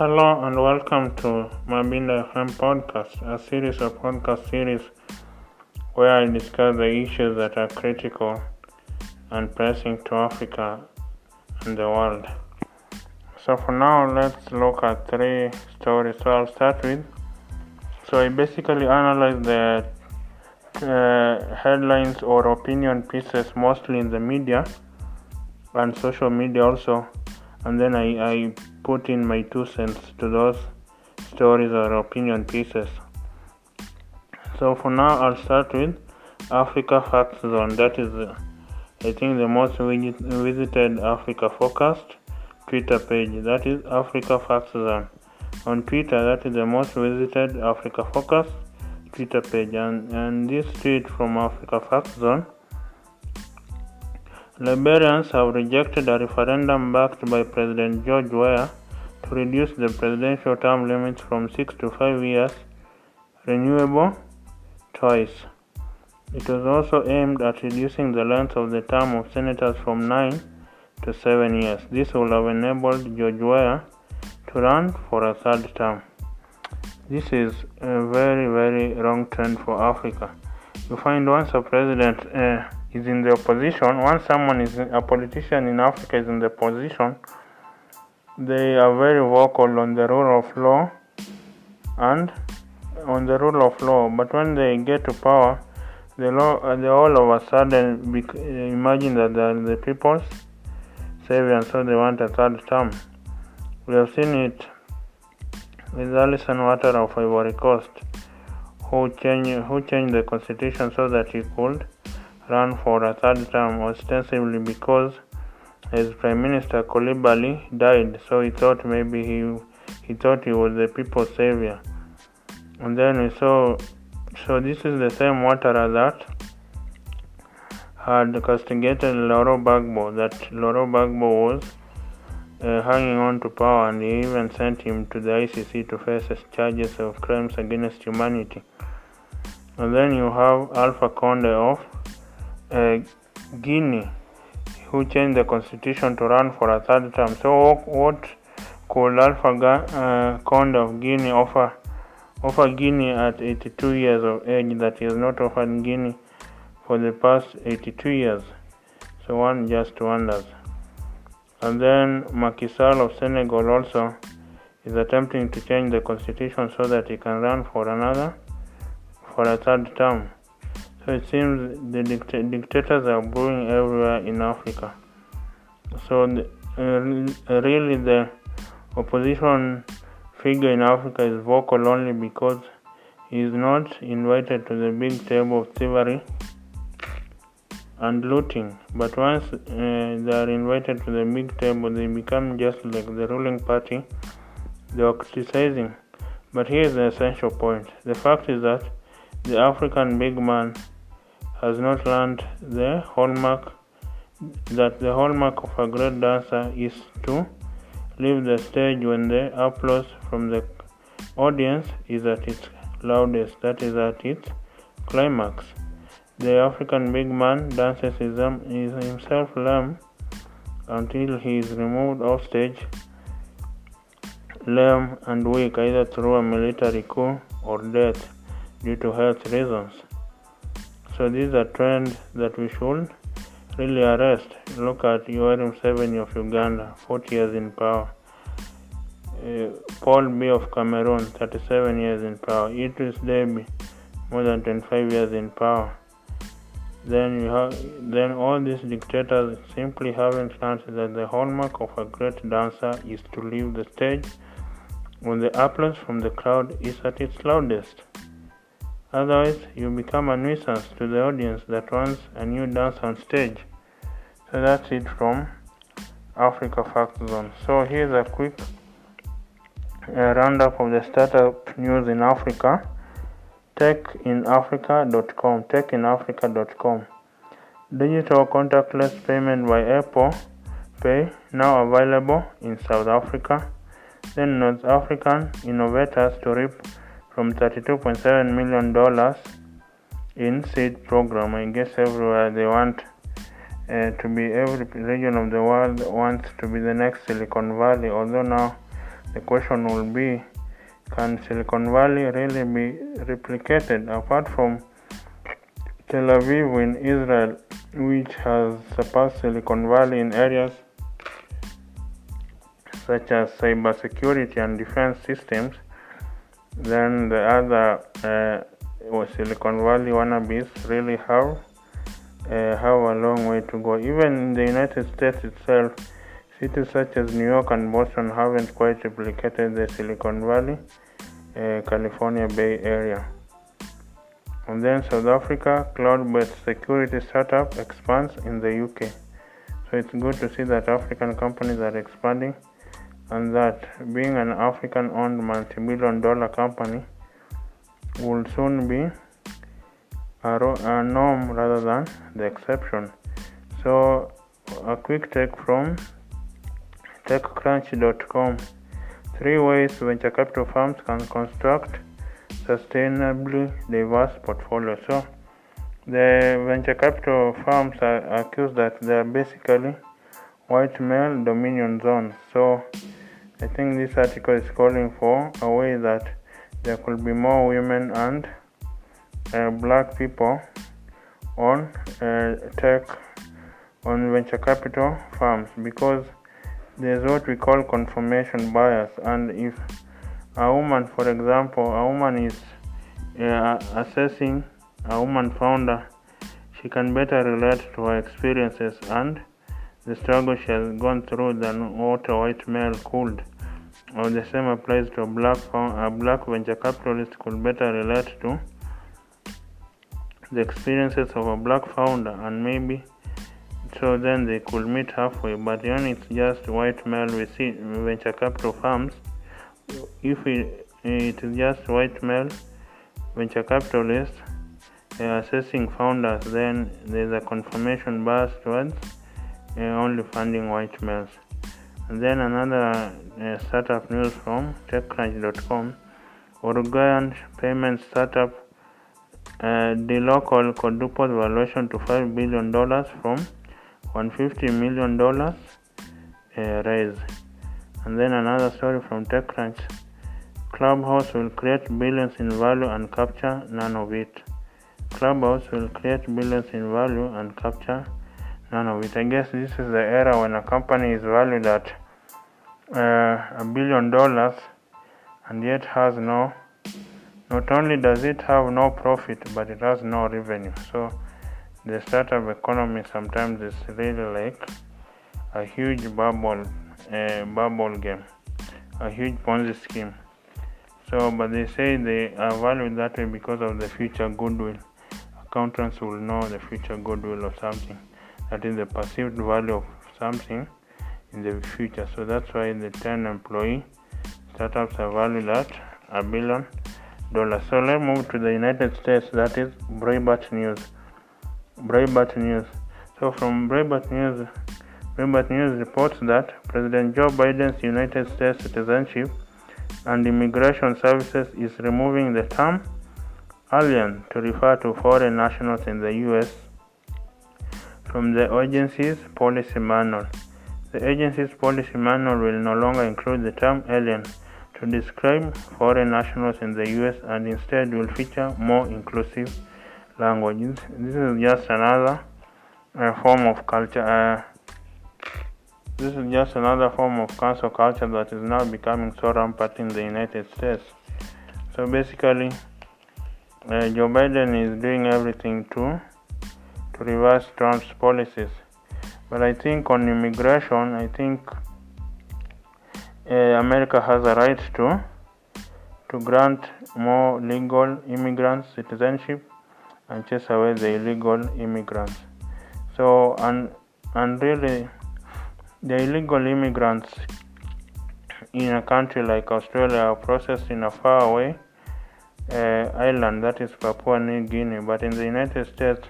Hello and welcome to Mabinda FM podcast, a series of podcast series where I discuss the issues that are critical and pressing to Africa and the world. So for now, let's look at three stories. So I'll start with. So I basically analyze the uh, headlines or opinion pieces mostly in the media and social media also, and then I, I put in my two cents to those stories or opinion pieces. So for now, I'll start with Africa Facts Zone. That is, uh, I think, the most visited Africa focused Twitter page. That is Africa Facts Zone. On Twitter, that is the most visited Africa focused Twitter page. And, and this tweet from Africa Facts Zone. Liberians have rejected a referendum backed by President George Weah reduce the presidential term limits from six to five years, renewable twice. It was also aimed at reducing the length of the term of senators from nine to seven years. This will have enabled George Weah to run for a third term. This is a very, very wrong trend for Africa. You find once a president uh, is in the opposition, once someone is a politician in Africa is in the opposition, they are very vocal on the rule of law and on the rule of law. But when they get to power, they, law, uh, they all of a sudden bec- imagine that they are the people's savior, and so they want a third term. We have seen it with Alassane Ouattara of Ivory Coast, who changed who changed the constitution so that he could run for a third term, ostensibly because his prime minister Coulibaly died, so he thought maybe he he thought he was the people's savior. And then we saw so this is the same Ouattara that had castigated Laurent Gbagbo, that Laurent Gbagbo was uh, hanging on to power and he even sent him to the ICC to face charges of crimes against humanity. And then you have Alpha Conde of uh, Guinea, who changed the constitution to run for a third term. So, what could Alpha uh, Conde of Guinea offer? Offer Guinea at 82 years of age that he has not offered Guinea for the past 82 years. So one just wonders. And then Macky Sall of Senegal also is attempting to change the constitution so that he can run for another, for a third term. So it seems the dict- dictators are brewing everywhere in Africa. So the, uh, really the opposition figure in Africa is vocal only because he is not invited to the big table of thievery and looting. But once uh, they are invited to the big table, they become just like the ruling party they are criticizing. But here is the essential point the fact is that the African big man has not learned the hallmark that the hallmark of a great dancer is to leave the stage when the applause from the audience is at its loudest, that is at its climax. The African big man dances his, um, is himself lame until he is removed off stage, lame and weak either through a military coup or death due to health reasons. So this is a trend that we should really arrest. Look at Yoweri Museveni of Uganda, 40 years in power. Uh, Paul Biya of Cameroon, 37 years in power. Idris Deby, more than 25 years in power. Then you have, then all these dictators simply haven't learned that the hallmark of a great dancer is to leave the stage when the applause from the crowd is at its loudest. Otherwise, you become a nuisance to the audience that wants a new dance on stage. So that's it from Africa Fact Zone. So here's a quick uh, roundup of the startup news in Africa. TechInAfrica.com. TechInAfrica.com. Digital contactless payment by Apple Pay now available in South Africa. Then North African innovators to reap from 32.7 million dollars in seed program. I guess everywhere they want uh, to be every region of the world wants to be the next Silicon Valley. Although now the question will be can Silicon Valley really be replicated apart from Tel Aviv in Israel, which has surpassed Silicon Valley in areas such as cybersecurity and defense systems, then the other uh, Silicon Valley wannabes really have uh, have a long way to go. Even in the United States itself, cities such as New York and Boston haven't quite replicated the Silicon Valley, uh, California Bay Area. And then South Africa, cloud-based security startup expands in the UK. So it's good to see that African companies are expanding and that being an African owned multi billion dollar company will soon be a, a norm rather than the exception. So, a quick take from TechCrunch.com Three ways venture capital firms can construct sustainably diverse portfolios. So, the venture capital firms are accused that they are basically white male dominion zones. So, I think this article is calling for a way that there could be more women and uh, black people on uh, tech on venture capital firms because there's what we call confirmation bias and if a woman for example a woman is uh, assessing a woman founder she can better relate to her experiences and the struggle she has gone through than what a white male could. Or the same applies to a black a black venture capitalist could better relate to the experiences of a black founder and maybe so then they could meet halfway. But when it's just white male venture capital firms, if it is just white male venture capitalists uh, assessing founders, then there's a confirmation bias towards uh, only funding white males. And then another uh, startup news from TechCrunch.com Uruguayan payment startup uh, dLocal quadrupled valuation to $5 billion from $150 million uh, raise. And then another story from TechCrunch Clubhouse will create billions in value and capture none of it. Clubhouse will create billions in value and capture none of it. I guess this is the era when a company is valued at Uh, a billion dollars and yet has no not only does it have no profit but it has no revenue. So the startup economy sometimes is really like a huge bubble a bubble game a huge ponzi scheme. So but they say they are valued that way because of the future goodwill. Accountants will know the future goodwill of something that is the perceived value of something in the future. So that's why the 10 employee startups are valued at a billion dollars. So let's move to the United States. That is Breitbart News. Breitbart News. So from Breitbart News, Breitbart News reports that President Joe Biden's United States Citizenship and Immigration Services is removing the term alien to refer to foreign nationals in the U.S. from the agency's policy manual. The agency's policy manual will no longer include the term alien to describe foreign nationals in the US and instead will feature more inclusive language. This is just another uh, form of culture. Uh, this is just another form of cancel culture that is now becoming so rampant in the United States. So basically, uh, Joe Biden is doing everything to to reverse Trump's policies. But I think on immigration, I think uh, America has a right to to grant more legal immigrants citizenship and chase away the illegal immigrants. So and and really, the illegal immigrants in a country like Australia are processed in a faraway uh, island that is Papua New Guinea. But in the United States,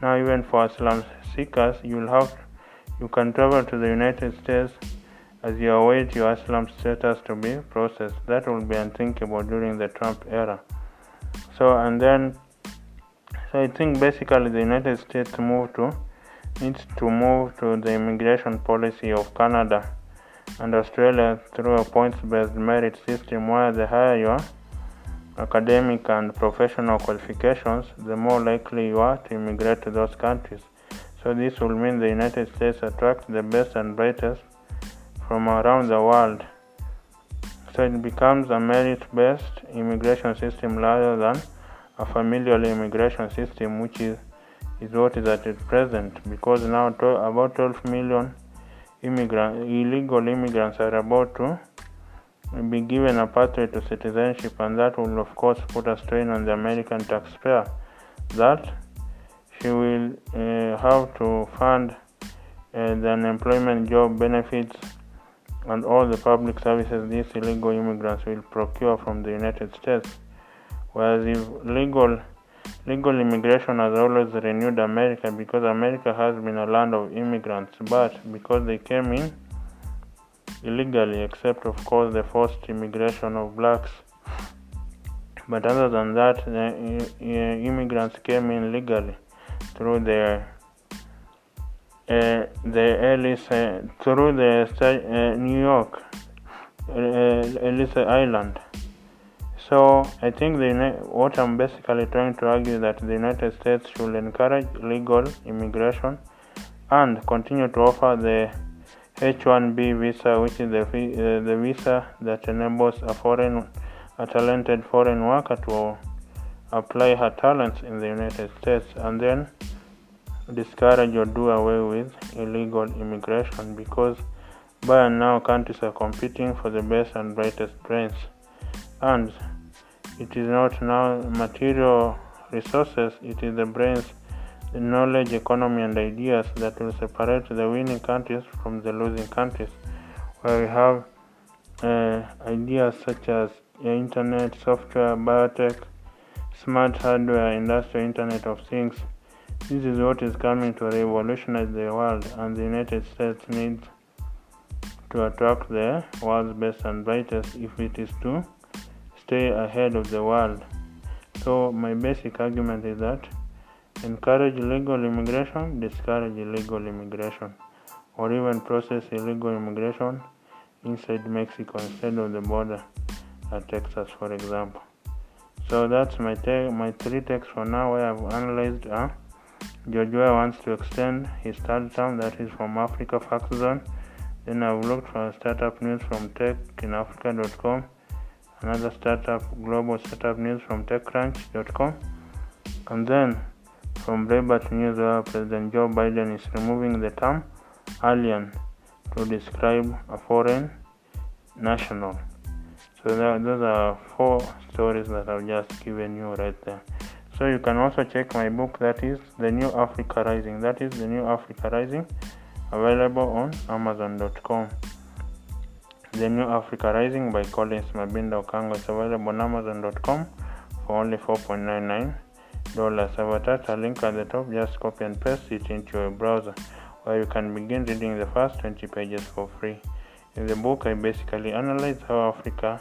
now even for asylum seekers, you'll have you can travel to the United States as you await your asylum status to be processed. That will be unthinkable during the Trump era. So and then, so I think basically the United States move to needs to move to the immigration policy of Canada and Australia through a points-based merit system where the higher your academic and professional qualifications, the more likely you are to immigrate to those countries. So this will mean the United States attracts the best and brightest from around the world. So it becomes a merit-based immigration system rather than a familial immigration system, which is, is what is at present, because now to, about 12 million immigrant, illegal immigrants are about to be given a pathway to citizenship, and that will, of course, put a strain on the American taxpayer. That she will uh, have to fund uh, the unemployment job benefits and all the public services these illegal immigrants will procure from the United States. Whereas if legal legal immigration has always renewed America because America has been a land of immigrants, but because they came in illegally, except of course the forced immigration of blacks. But other than that, the uh, immigrants came in legally through the uh, the uh, through the uh, New York Ellis Island. So I think the, what I'm basically trying to argue that the United States should encourage legal immigration and continue to offer the H-1B visa, which is the uh, the visa that enables a foreign, a talented foreign worker to apply her talents in the United States, and then discourage or do away with illegal immigration because by and now countries are competing for the best and brightest brains. And it is not now material resources it is the brains the knowledge economy and ideas that will separate the winning countries from the losing countries. Where we have uh, ideas such as internet software biotech smart hardware industrial internet of things this is what is coming to revolutionize the world, and the United States needs to attract the world's best and brightest if it is to stay ahead of the world. So, my basic argument is that encourage legal immigration, discourage illegal immigration, or even process illegal immigration inside Mexico instead of the border at Texas, for example. So that's my my three texts for now. Where I've analyzed. Uh, George Weah wants to extend his third term, that is from Africa Fact Zone. Then I've looked for startup news from techinafrica.com, another startup global startup news from techcrunch.com, and then from Breitbart News where President Joe Biden is removing the term alien to describe a foreign national. So that, those are four stories that I've just given you right there. So you can also check my book that is The New Africa Rising. That is The New Africa Rising, available on Amazon.com. The New Africa Rising by Collins Mabinda Okango is available on Amazon.com for only $4.99. I've attached a link at the top, just copy and paste it into your browser where you can begin reading the first 20 pages for free. In the book, I basically analyze how Africa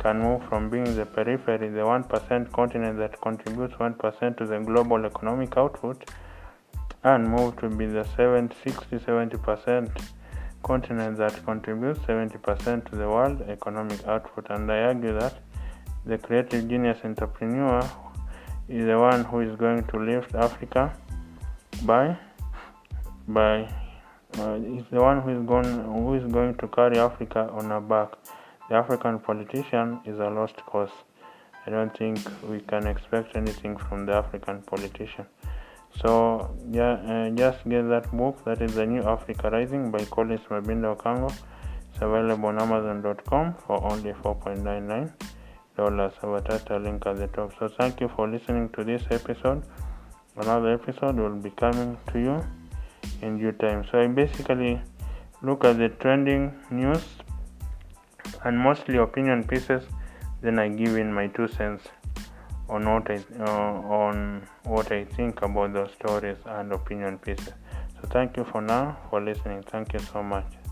can move from being the periphery, the 1% continent that contributes 1% to the global economic output, and move to be the 70, 60 70% continent that contributes 70% to the world economic output. And I argue that the creative genius entrepreneur is the one who is going to lift Africa by by uh, is the one who is going who is going to carry Africa on her back. The African politician is a lost cause. I don't think we can expect anything from the African politician. So yeah, uh, just get that book. That is the New Africa Rising by Collins Mabinda Okango. It's available on Amazon.com for only 4.99 dollars. I've attached a link at the top. So thank you for listening to this episode. Another episode will be coming to you in due time. So I basically look at the trending news and mostly opinion pieces then i give in my two cents on what i uh, on what i think about those stories and opinion pieces. So thank you for now for listening. Thank you so much